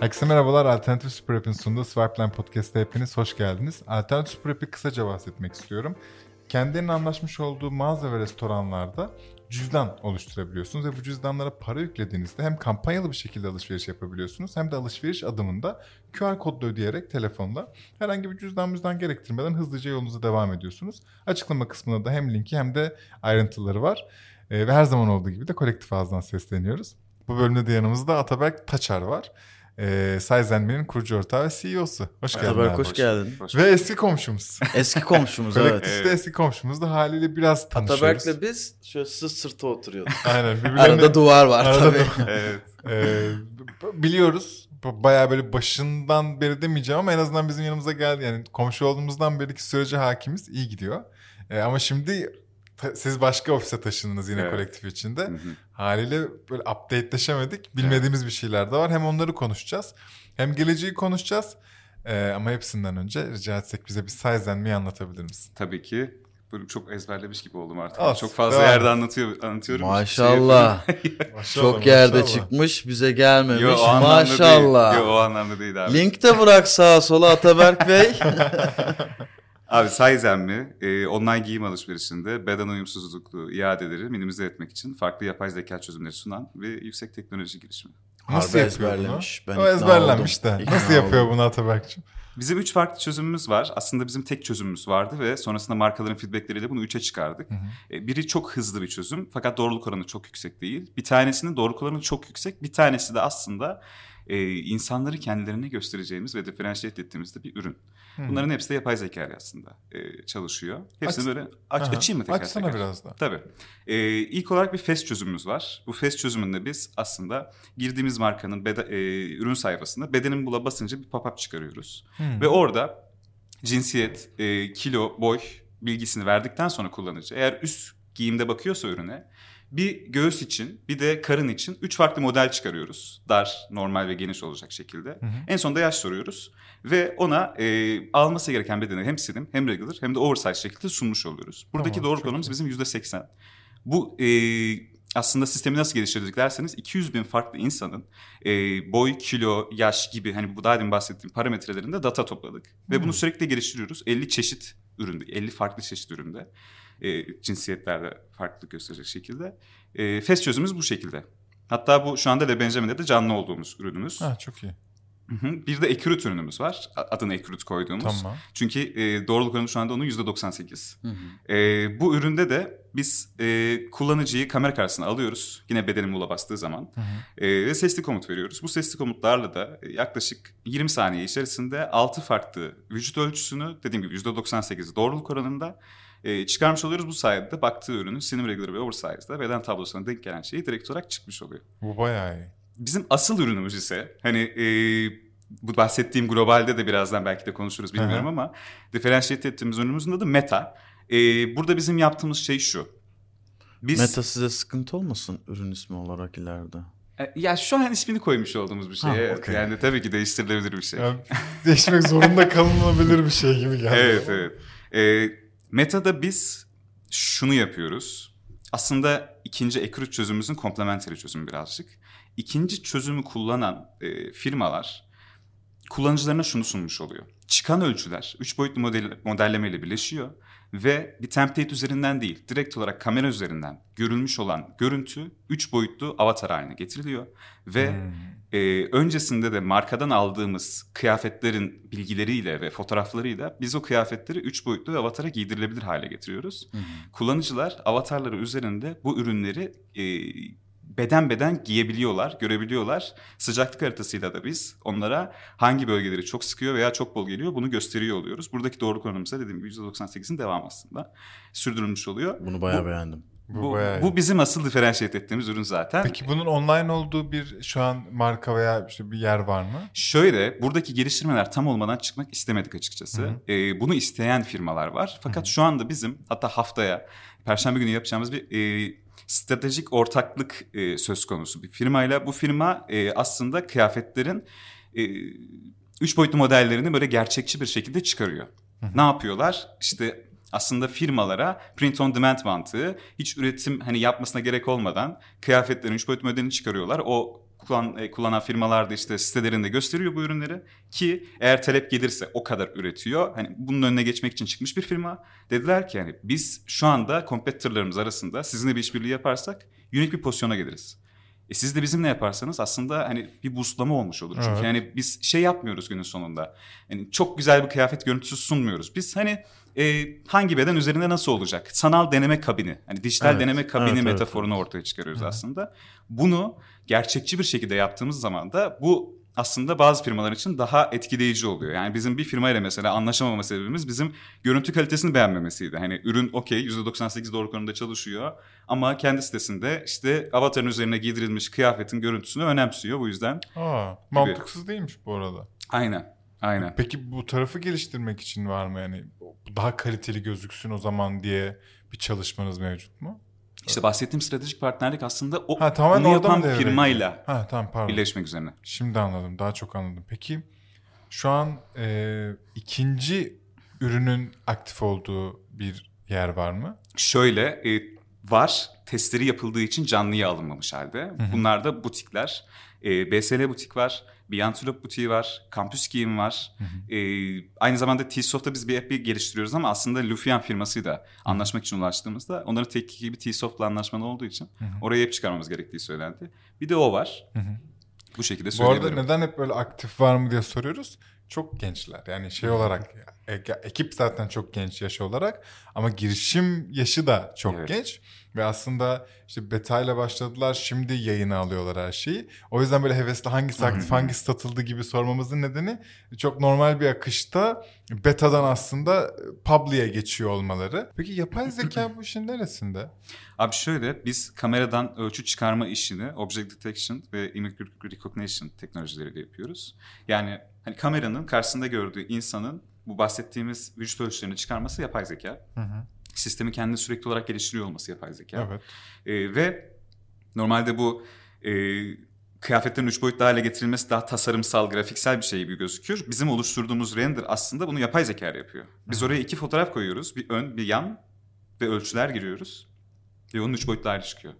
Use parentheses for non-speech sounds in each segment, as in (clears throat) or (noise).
Herkese merhabalar. Alternatif Super App'in sunduğu Swipeline Podcast'a hepiniz hoş geldiniz. Alternatif Super App'i kısaca bahsetmek istiyorum. Kendilerinin anlaşmış olduğu mağaza ve restoranlarda cüzdan oluşturabiliyorsunuz ve bu cüzdanlara para yüklediğinizde hem kampanyalı bir şekilde alışveriş yapabiliyorsunuz hem de alışveriş adımında QR kodla ödeyerek telefonla herhangi bir cüzdan müzdan gerektirmeden hızlıca yolunuza devam ediyorsunuz. Açıklama kısmında da hem linki hem de ayrıntıları var. Ee, ve her zaman olduğu gibi de kolektif ağızdan sesleniyoruz. Bu bölümde de yanımızda Ataberk Taçar var. Ee, Size kurucu ortağı ve CEO'su. Hoş geldin Ataberk abi. hoş geldin. Hoş Ve eski komşumuz. (laughs) Eski komşumuz evet. Kolektifte eski komşumuz da haliyle biraz tanışıyoruz. Ataberk'le biz şöyle sırt sırta oturuyorduk. (laughs) Aynen birbirlerine... Arada duvar var Arada tabii. duvar. (laughs) Evet. B- biliyoruz. Bayağı böyle başından beri demeyeceğim ama en azından bizim yanımıza geldi. Yani komşu olduğumuzdan beriki sürece hakimiz. iyi gidiyor. Ee, ama şimdi siz başka ofise taşındınız yine Evet. kolektif içinde. Hı hı. Haliyle böyle updateleşemedik. Bilmediğimiz bir şeyler de var. Hem onları konuşacağız. Hem geleceği konuşacağız. Ee, ama hepsinden önce rica etsek bize bir Size Me'yi anlatabilir misin? Tabii ki. Böyle çok ezberlemiş gibi oldum artık. Olsun, çok fazla devam yerde et. anlatıyorum. Şey Maşallah. Maşallah, Çok yerde maşallah. çıkmış bize gelmemiş. Yo, o Maşallah. değil. Yo, o anlamda değil abi. Link de bırak sağa sola Ataberk Bey. (laughs) Abi Sizen mi? Ee, online giyim alışverişinde beden uyumsuzluklu iadeleri minimize etmek için farklı yapay zeka çözümleri sunan ve yüksek teknoloji girişimi. Nasıl Harbi yapıyor ezberlemiş. Ben bunu? O ikna ezberlenmiş de. Nasıl yapıyor bunu Ataberk'cim? Bizim üç farklı çözümümüz var. Aslında bizim tek çözümümüz vardı ve sonrasında markaların feedbackleriyle bunu üçe çıkardık. Hı hı. E, Biri çok hızlı bir çözüm fakat doğruluk oranı çok yüksek değil. Bir tanesinin doğruluk oranı çok yüksek. Bir tanesi de aslında e, insanları kendilerine göstereceğimiz ve diferansiyet ettiğimiz de bir ürün. Hı. Bunların hepsi de yapay zeka ile aslında e, çalışıyor. Hepsini Aç- böyle aç, Aha. açayım mı tekrar Açsana tekrar? biraz da. Tabii. Ee, ilk olarak bir FES çözümümüz var. Bu FES çözümünde biz aslında girdiğimiz markanın beda- e, ürün sayfasında bedenin bula basınca bir pop-up çıkarıyoruz. Hı. Ve orada cinsiyet, e, kilo, boy bilgisini verdikten sonra kullanıcı eğer üst giyimde bakıyorsa ürüne bir göğüs için bir de karın için üç farklı model çıkarıyoruz. Dar, normal ve geniş olacak şekilde. Hı hı. En sonunda yaş soruyoruz. Ve ona e, alması gereken bedeni hem slim hem regular hem de oversize şekilde sunmuş oluyoruz. Buradaki Tamam, doğru iyi. bizim yüzde seksen. Bu e, aslında sistemi nasıl geliştirdik derseniz 200 bin farklı insanın e, boy, kilo, yaş gibi hani bu daha demin bahsettiğim parametrelerinde data topladık. Ve Hmm. bunu sürekli geliştiriyoruz. 50 çeşit üründe, 50 farklı çeşit üründe. E, cinsiyetlerde farklılık gösterecek şekilde. E, FES çözümümüz bu şekilde. Hatta bu şu anda Le Benjamin'de de canlı olduğumuz ürünümüz. Ha, çok iyi. Bir de Ekrüt ürünümüz var. Adını Ekrüt koyduğumuz. Tamam. Çünkü e, doğruluk oranı şu anda onun %98. Hı hı. E, bu üründe de biz e, kullanıcıyı kamera karşısına alıyoruz. Yine bedenin mula bastığı zaman. Hı hı. E, ve sesli komut veriyoruz. Bu sesli komutlarla da e, yaklaşık 20 saniye içerisinde 6 farklı vücut ölçüsünü dediğim gibi %98 doğruluk oranında e, çıkarmış oluyoruz. Bu sayede de baktığı ürünün slim regular ve oversize'da beden tablosuna denk gelen şeyi direkt olarak çıkmış oluyor. Bu bayağı iyi. Bizim asıl ürünümüz ise hani e, bu bahsettiğim globalde de birazdan belki de konuşuruz bilmiyorum Hı hı. ama diferansiyet ettiğimiz ürünümüzün adı Meta. E, burada bizim yaptığımız şey şu. Biz Meta size sıkıntı olmasın ürün ismi olarak ileride. E, ya şu an ismini koymuş olduğumuz bir şey. Ha, evet. okey. Yani tabii ki değiştirilebilir bir şey. Yani değişmek zorunda kalınabilir bir şey gibi geldi. evet evet. E, Meta'da biz şunu yapıyoruz. Aslında ikinci Ekrüt çözümümüzün komplementeri çözümü birazcık. İkinci çözümü kullanan e, firmalar kullanıcılarına şunu sunmuş oluyor. Çıkan ölçüler 3 boyutlu model, modellemeyle birleşiyor ve bir template üzerinden değil, direkt olarak kamera üzerinden görülmüş olan görüntü 3 boyutlu avatar haline getiriliyor ve Hmm. Ee, öncesinde de markadan aldığımız kıyafetlerin bilgileriyle ve fotoğraflarıyla biz o kıyafetleri 3 boyutlu avatara giydirilebilir hale getiriyoruz. Hı hı. Kullanıcılar avatarları üzerinde bu ürünleri e, beden beden giyebiliyorlar, görebiliyorlar. Sıcaklık haritasıyla da biz onlara hangi bölgeleri çok sıkıyor veya çok bol geliyor bunu gösteriyor oluyoruz. Buradaki doğruluk oranımız da dediğim gibi %98'in devamı aslında sürdürülmüş oluyor. Bunu bayağı Bu- beğendim. Bu, Bu, bayağı bu bizim asıl diferansiyet ettiğimiz ürün zaten. Peki bunun online olduğu bir şu an marka veya işte bir yer var mı? Şöyle buradaki geliştirmeler tam olmadan çıkmak istemedik açıkçası. Hı Ee, bunu isteyen firmalar var. Fakat şu anda bizim hatta haftaya Perşembe günü yapacağımız bir e, stratejik ortaklık e, söz konusu bir firmayla. Bu firma e, aslında kıyafetlerin e, üç boyutlu modellerini böyle gerçekçi bir şekilde çıkarıyor. Hı hı. Ne yapıyorlar? İşte aslında firmalara print on demand mantığı hiç üretim hani yapmasına gerek olmadan kıyafetlerin 3 boyut modelini çıkarıyorlar. O kullan, e, kullanan firmalar da işte sitelerinde gösteriyor bu ürünleri ki eğer talep gelirse o kadar üretiyor. Hani bunun önüne geçmek için çıkmış bir firma. Dediler ki yani biz şu anda competitorlarımız arasında sizinle bir işbirliği yaparsak unik bir pozisyona geliriz. E siz de bizimle yaparsanız aslında hani bir boostlama olmuş olur. Çünkü Evet. yani biz şey yapmıyoruz günün sonunda. Yani çok güzel bir kıyafet görüntüsü sunmuyoruz. Biz hani e, hangi beden üzerinde nasıl olacak? Sanal deneme kabini. Hani dijital Evet, deneme kabini evet, evet, metaforunu ortaya çıkarıyoruz aslında. Bunu gerçekçi bir şekilde yaptığımız zaman da bu aslında bazı firmalar için daha etkileyici oluyor. Yani bizim bir firmayla mesela anlaşamama sebebimiz bizim görüntü kalitesini beğenmemesiydi. Hani ürün okey %98 doğru konuda çalışıyor ama kendi sitesinde işte avatarın üzerine giydirilmiş kıyafetin görüntüsünü önemsiyor. Bu yüzden Aa, mantıksız değilmiş bu arada. aynen aynen. Peki bu tarafı geliştirmek için var mı yani daha kaliteli gözüksün o zaman diye bir çalışmanız mevcut mu? İşte bahsettiğim stratejik partnerlik aslında o Ha, tamamen bunu yapan firmayla Ha tamam pardon. birleşmek üzerine. Şimdi anladım. Daha çok anladım. Peki şu an e, ikinci ürünün aktif olduğu bir yer var mı? Şöyle e, var testleri yapıldığı için canlıya alınmamış halde. Bunlar da butikler. E, BSL butik var. Bir Antelope butiği var. Campus Giyim var. E, aynı zamanda T-Soft'ta biz bir app geliştiriyoruz ama aslında Lufian firmasıyla anlaşmak için ulaştığımızda onların tek gibi T-Soft'la anlaşmalı olduğu için oraya app çıkarmamız gerektiği söylendi. Bir de o var. Bu şekilde Bu arada söyleyebilirim. neden hep böyle aktif var mı diye soruyoruz. Çok gençler. Yani şey olarak e- ekip zaten çok genç yaş olarak ama girişim yaşı da çok Evet. genç ve aslında işte beta ile başladılar. Şimdi yayına alıyorlar her şeyi. O yüzden böyle hevesli hangisi aktif hangisi satıldı gibi sormamızın nedeni çok normal bir akışta betadan aslında public'e geçiyor olmaları. Peki yapay (clears throat) zeka bu işin neresinde? Abi şöyle biz kameradan ölçü çıkarma işini object detection ve image recognition teknolojileriyle yapıyoruz. Yani hani kameranın karşısında gördüğü insanın bu bahsettiğimiz vücut ölçülerini çıkarması yapay zeka. Hı hı. Sistemi kendini sürekli olarak geliştiriyor olması yapay zeka. Evet. Ee, ve normalde bu e, kıyafetlerin üç boyutlu hale getirilmesi daha tasarımsal, grafiksel bir şey gibi gözüküyor. Bizim oluşturduğumuz render aslında bunu yapay zeka yapıyor. Biz oraya iki fotoğraf koyuyoruz. Bir ön, bir yan ve ölçüler giriyoruz. Ve onun üç boyutlu hali çıkıyor.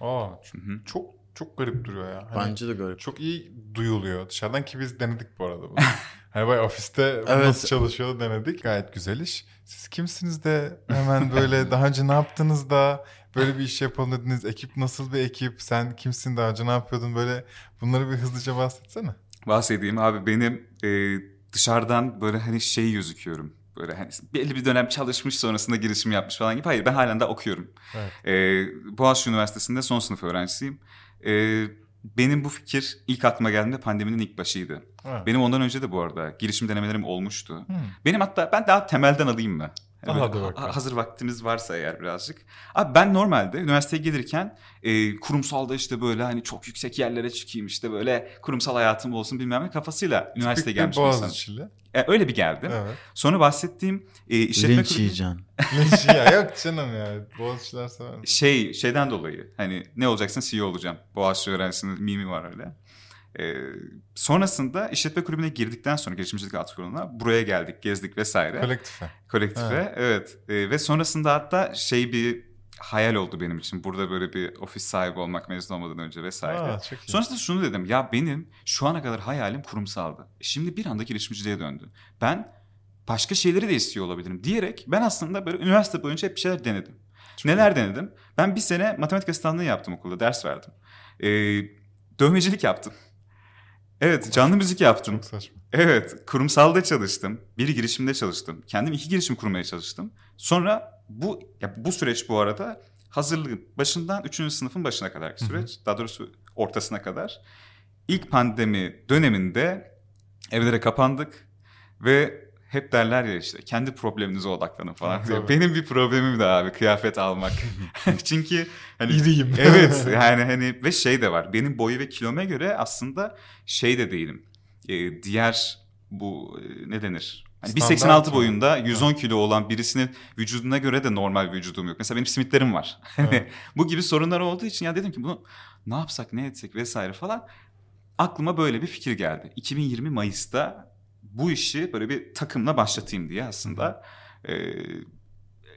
Aa, Hı çok. Çok garip duruyor ya. Hani Bence de garip. çok iyi duyuluyor dışarıdan ki biz denedik bu arada bunu. (laughs) hani bayağı ofiste Evet. nasıl çalışıyor denedik. Gayet güzel iş. Siz kimsiniz de hemen böyle (laughs) daha önce ne yaptınız da böyle bir iş yapalım dediniz. Ekip nasıl bir ekip? Sen kimsin daha önce ne yapıyordun? Böyle bunları bir hızlıca bahsetsene. Bahsedeyim abi benim e, dışarıdan böyle hani şey gözüküyorum. Böyle hani belli bir dönem çalışmış sonrasında girişim yapmış falan gibi. Hayır ben halen de okuyorum. Evet. E, Boğaziçi Üniversitesi'nde son sınıf öğrencisiyim. E, benim bu fikir ilk aklıma geldiğinde pandeminin ilk başıydı. Ha. Benim ondan önce de bu arada girişim denemelerim olmuştu. Hmm. Benim hatta ben daha temelden alayım mı? Hadi böyle bakalım. ha- hazır vaktimiz varsa eğer birazcık. Abi ben normalde üniversiteye gelirken e, kurumsalda işte böyle hani çok yüksek yerlere çıkayım işte böyle kurumsal hayatım olsun bilmem ne kafasıyla üniversiteye gelmiş. Boğaziçi'li. E, öyle bir geldim. Evet. Sonra bahsettiğim e, işletme Linç kulübü- yiyeceksin. (laughs) Linç ya yok canım ya. Boğaziçi'ler sever. şey şeyden dolayı hani ne olacaksın CEO olacağım. Boğaziçi öğrencisinin mimi var öyle. Ee, sonrasında işletme kulübüne girdikten sonra girişimcilik alt kuruluna buraya geldik, gezdik vesaire. Kolektife. Kolektife evet. Ee, ve sonrasında hatta şey bir hayal oldu benim için. Burada böyle bir ofis sahibi olmak mezun olmadan önce vesaire. Aa, çok iyi. Sonrasında şunu dedim. Ya benim şu ana kadar hayalim kurumsaldı. E Şimdi bir anda girişimciliğe döndü. Ben başka şeyleri de istiyor olabilirim diyerek ben aslında böyle üniversite boyunca hep bir şeyler denedim. Neler denedim? Ben bir sene matematik asistanlığı yaptım okulda. Ders verdim. Ee, dövmecilik yaptım. Evet canlı müzik yaptım. Çok saçma. Evet, kurumsalda çalıştım. Bir girişimde çalıştım. Kendim iki girişim kurmaya çalıştım. Sonra bu ya bu süreç bu arada hazırlığın başından 3. sınıfın başına kadarki süreç. Daha doğrusu ortasına kadar. İlk pandemi döneminde evlere kapandık ve hep derler ya işte kendi probleminize odaklanın falan. Ha, tabii. Benim bir problemim de abi kıyafet almak. (laughs) (laughs) Çünkü hani İriyim. (laughs) evet yani hani ve şey de var. Benim boyu ve kilome göre aslında şey de değilim. Ee, diğer bu ne denir? Hani Standart 1.86 mı? boyunda 110 kilo olan birisinin vücuduna göre de normal vücudum yok. Mesela benim simitlerim var. Hani Evet. bu gibi sorunlar olduğu için ya dedim ki bunu ne yapsak ne etsek vesaire falan. Aklıma böyle bir fikir geldi. 2020 Mayıs'ta bu işi böyle bir takımla başlatayım diye aslında e,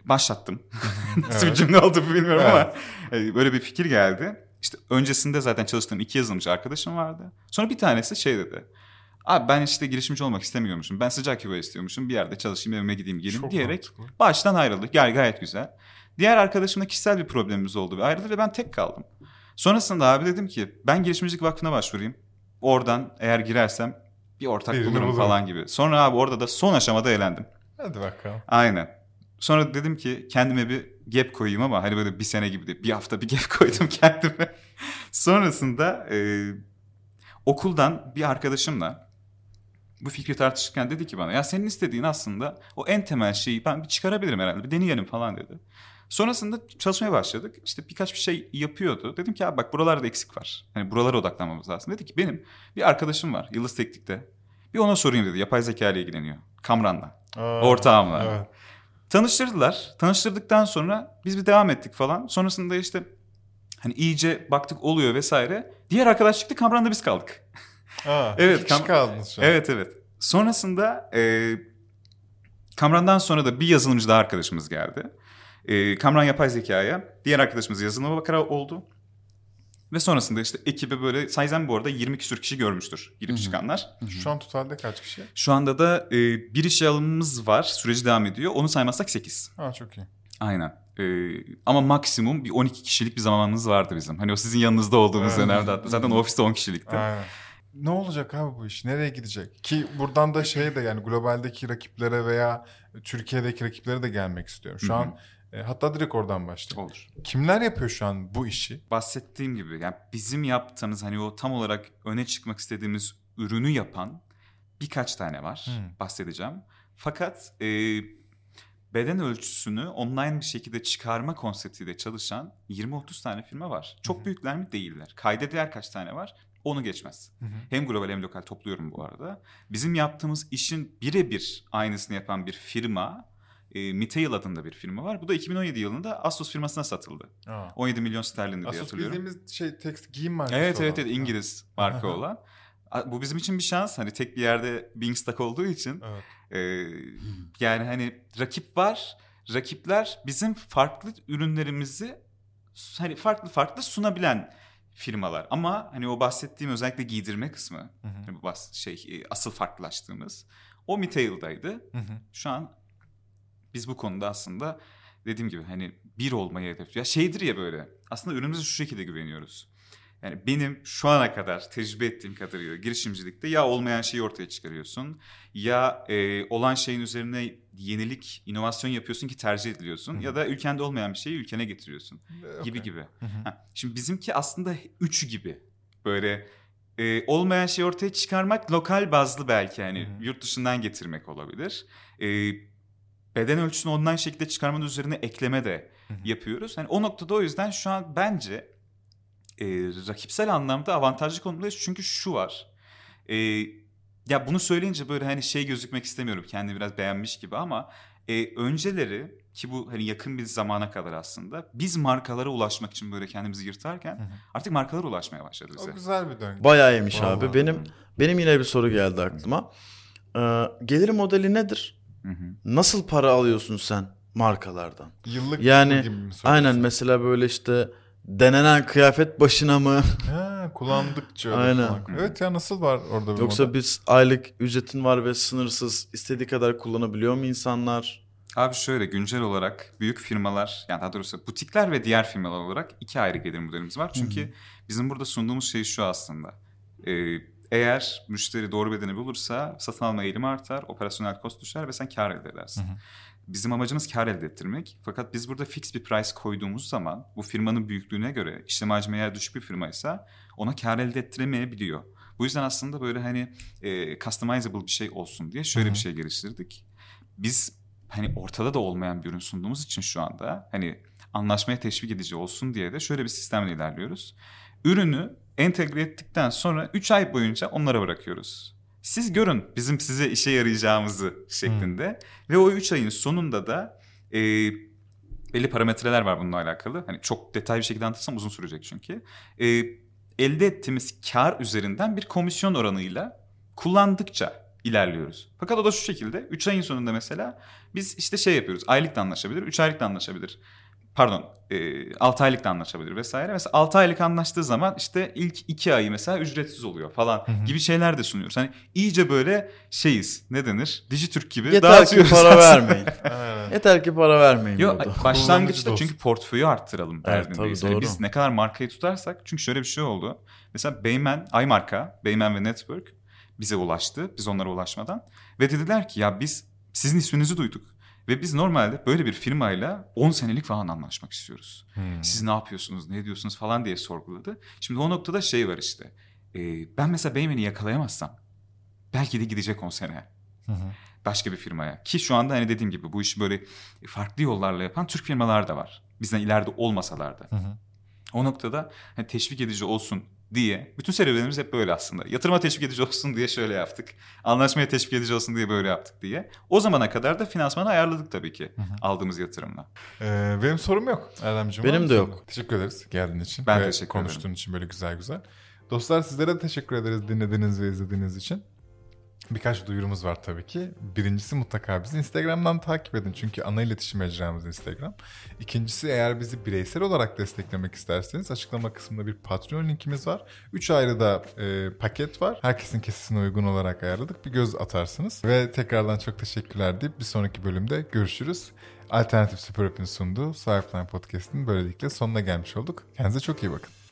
başlattım. (laughs) Nasıl bir cümle oldu bilmiyorum evet. ama e, böyle bir fikir geldi. İşte öncesinde zaten çalıştığım iki yazılımcı arkadaşım vardı. Sonra bir tanesi şey dedi. Abi ben işte girişimci olmak istemiyormuşum. Ben sıcak yuva istiyormuşum. Bir yerde çalışayım evime gideyim geleyim Çok diyerek mantıklı. baştan ayrıldık. Gel gayet güzel. Diğer arkadaşımla kişisel bir problemimiz oldu ve ayrıldı ve ben tek kaldım. Sonrasında abi dedim ki ben girişimcilik vakfına başvurayım. Oradan eğer girersem bir ortak Birini bulurum falan gibi. Sonra abi orada da son aşamada eğlendim. Hadi bakalım. Aynen. Sonra dedim ki kendime bir gap koyayım ama hani böyle bir sene gibi de bir hafta bir gap (laughs) koydum kendime. Sonrasında e, okuldan bir arkadaşımla bu fikri tartışırken dedi ki bana ya senin istediğin aslında o en temel şeyi ben bir çıkarabilirim herhalde bir deneyelim falan dedi. Sonrasında çalışmaya başladık. İşte birkaç bir şey yapıyordu. Dedim ki abi bak buralarda eksik var. Hani buralara odaklanmamız lazım. Dedi ki benim bir arkadaşım var Yıldız Teknik'te. Bir ona sorayım dedi. Yapay zeka ile ilgileniyor. Kamran'la. Aa, Ortağımla. Evet. Tanıştırdılar. Tanıştırdıktan sonra biz bir devam ettik falan. Sonrasında işte hani iyice baktık oluyor vesaire. Diğer arkadaş çıktı Kamran'da biz kaldık. Aa, (laughs) evet. Kam- kaldınız şu an. Evet evet. Sonrasında e, Kamran'dan sonra da bir yazılımcı daha arkadaşımız geldi. E, Kamran yapay zekaya diğer arkadaşımız yazılıma bakarak oldu. Ve sonrasında işte ekibe böyle sayzen bu arada 20 küsür kişi görmüştür girip Hı-hı. çıkanlar. Hı-hı. Şu an totalde kaç kişi? Şu anda da e, bir işe alımımız var. Süreci devam ediyor. Onu saymazsak 8. Ha çok iyi. Aynen. Ee, ama maksimum bir 12 kişilik bir zamanımız vardı bizim. Hani o sizin yanınızda olduğumuz evet. dönemde hatta. Zaten ofiste 10 kişilikti. Aynen. Ne olacak abi bu iş? Nereye gidecek? Ki buradan da şey de yani globaldeki rakiplere veya Türkiye'deki rakiplere de gelmek istiyorum. Şu Hı-hı. an e, hatta direkt oradan başlayalım. Olur. Kimler yapıyor şu an bu işi? Bahsettiğim gibi yani bizim yaptığımız hani o tam olarak öne çıkmak istediğimiz ürünü yapan birkaç tane var. Hmm. Bahsedeceğim. Fakat e, beden ölçüsünü online bir şekilde çıkarma konseptiyle çalışan 20-30 tane firma var. Çok hı büyükler mi? Değiller. Kayda değer kaç tane var? Onu geçmez. Hı hı. Hem global hem lokal topluyorum bu arada. Bizim yaptığımız işin birebir aynısını yapan bir firma e, Mitail adında bir firma var. Bu da 2017 yılında Asus firmasına satıldı. Aa. 17 milyon sterlin diye Asus hatırlıyorum. Asus bildiğimiz şey tekstil giyim markası Evet evet, evet İngiliz marka olan. Bu bizim için bir şans. Hani tek bir yerde Bingstock olduğu için. Evet. E, yani hani rakip var. Rakipler bizim farklı ürünlerimizi hani farklı farklı sunabilen firmalar. Ama hani o bahsettiğim özellikle giydirme kısmı, hı hı. Hani bu bas şey e, asıl farklılaştığımız o Mitail'daydı. Hı hı. Şu an biz bu konuda aslında dediğim gibi hani bir olmayı hedefliyor. Ya şeydir ya böyle aslında ürünümüze şu şekilde güveniyoruz. Yani benim şu ana kadar tecrübe ettiğim kadarıyla girişimcilikte ya olmayan şeyi ortaya çıkarıyorsun ya e, olan şeyin üzerine yenilik, inovasyon yapıyorsun ki tercih ediliyorsun Hı-hı. ya da ülkende olmayan bir şeyi ülkene getiriyorsun okay. gibi gibi. Ha, şimdi bizimki aslında üçü gibi böyle e, olmayan şeyi ortaya çıkarmak lokal bazlı belki yani Hı-hı. yurt dışından getirmek olabilir. E, beden ölçüsünü online şekilde çıkarmanın üzerine ekleme de yapıyoruz. Yani o noktada o yüzden şu an bence e, rakipsel anlamda avantajlı konumdayız. Çünkü şu var. E, ya bunu söyleyince böyle hani şey gözükmek istemiyorum. Kendimi biraz beğenmiş gibi ama e, önceleri ki bu hani yakın bir zamana kadar aslında biz markalara ulaşmak için böyle kendimizi yırtarken artık markalara ulaşmaya başladı bize. O güzel bir döngü. Bayağı iyiymiş Vallahi. abi. Benim benim yine bir soru geldi aklıma. Ee, gelir modeli nedir? Hı hı. Nasıl para alıyorsun sen markalardan? Yıllık yani gibi mi aynen mesela böyle işte denenen kıyafet başına mı? (laughs) Ha, kullandıkça. aynen. Falan. Evet ya nasıl var orada bir Yoksa model? biz aylık ücretin var ve sınırsız istediği kadar kullanabiliyor mu insanlar? Abi şöyle güncel olarak büyük firmalar yani daha doğrusu butikler ve diğer firmalar olarak iki ayrı gelir modelimiz var. Çünkü Hı-hı. bizim burada sunduğumuz şey şu aslında. Ee, eğer müşteri doğru bedeni bulursa satın alma eğilimi artar, operasyonel kost düşer ve sen kar elde edersin. Hı hı. Bizim amacımız kar elde ettirmek. Fakat biz burada fix bir price koyduğumuz zaman bu firmanın büyüklüğüne göre işlem hacmi eğer düşük bir firmaysa ona kar elde ettiremeyebiliyor. Bu yüzden aslında böyle hani e, customizable bir şey olsun diye şöyle hı hı. bir şey geliştirdik. Biz hani ortada da olmayan bir ürün sunduğumuz için şu anda hani anlaşmaya teşvik edici olsun diye de şöyle bir sistemle ilerliyoruz. Ürünü entegre ettikten sonra 3 ay boyunca onlara bırakıyoruz. Siz görün bizim size işe yarayacağımızı şeklinde. Hmm. Ve o 3 ayın sonunda da e, belli parametreler var bununla alakalı. Hani çok detaylı bir şekilde anlatırsam uzun sürecek çünkü. E, elde ettiğimiz kar üzerinden bir komisyon oranıyla kullandıkça ilerliyoruz. Fakat o da şu şekilde 3 ayın sonunda mesela biz işte şey yapıyoruz. Aylık da anlaşabilir, 3 aylık da anlaşabilir. Pardon, e, 6 aylık da anlaşabilir vesaire. Mesela 6 aylık anlaştığı zaman işte ilk 2 ayı mesela ücretsiz oluyor falan Hı hı. gibi şeyler de sunuyoruz. Hani iyice böyle şeyiz. Ne denir? Dijitürk gibi Yeter ki dağıtıyoruz para aslında. (laughs) vermeyin. Aynen. Yeter ki para vermeyin. Burada. başlangıçta Kullanıcı çünkü portföyü arttıralım Evet, derdindeyiz. tabii, Yani doğru. biz ne kadar markayı tutarsak çünkü şöyle bir şey oldu. Mesela Beymen, iMarka, Beymen ve Network bize ulaştı. Biz onlara ulaşmadan. Ve dediler ki ya biz sizin isminizi duyduk. Ve biz normalde böyle bir firmayla 10 senelik falan anlaşmak istiyoruz. Hmm. Siz ne yapıyorsunuz, ne ediyorsunuz falan diye sorguladı. Şimdi o noktada şey var işte. Ee, ben mesela Beymen'i yakalayamazsam belki de gidecek 10 sene Hı hı. başka bir firmaya. Ki şu anda hani dediğim gibi bu işi böyle farklı yollarla yapan Türk firmalar da var. Bizden ileride olmasalar da. Hı hı. O noktada hani teşvik edici olsun diye bütün serüvenimiz hep böyle aslında. Yatırıma teşvik edici olsun diye şöyle yaptık. Anlaşmaya teşvik edici olsun diye böyle yaptık diye. O zamana kadar da finansmanı ayarladık tabii ki Hı hı. aldığımız yatırımla. Ee, benim sorum yok Erdemciğim. Benim de yok. Teşekkür ederiz geldiğin için. Ben ve teşekkür konuştuğun ederim. için böyle güzel güzel. Dostlar sizlere de teşekkür ederiz dinlediğiniz ve izlediğiniz için. Birkaç duyurumuz var tabii ki. Birincisi mutlaka bizi Instagram'dan takip edin. Çünkü ana iletişim mecramız Instagram. İkincisi eğer bizi bireysel olarak desteklemek isterseniz açıklama kısmında bir Patreon linkimiz var. Üç ayrı da e, paket var. Herkesin kesesine uygun olarak ayarladık. Bir göz atarsınız. Ve tekrardan çok teşekkürler deyip bir sonraki bölümde görüşürüz. Alternatif Süper App'in sunduğu Swipeline Podcast'in böylelikle sonuna gelmiş olduk. Kendinize çok iyi bakın.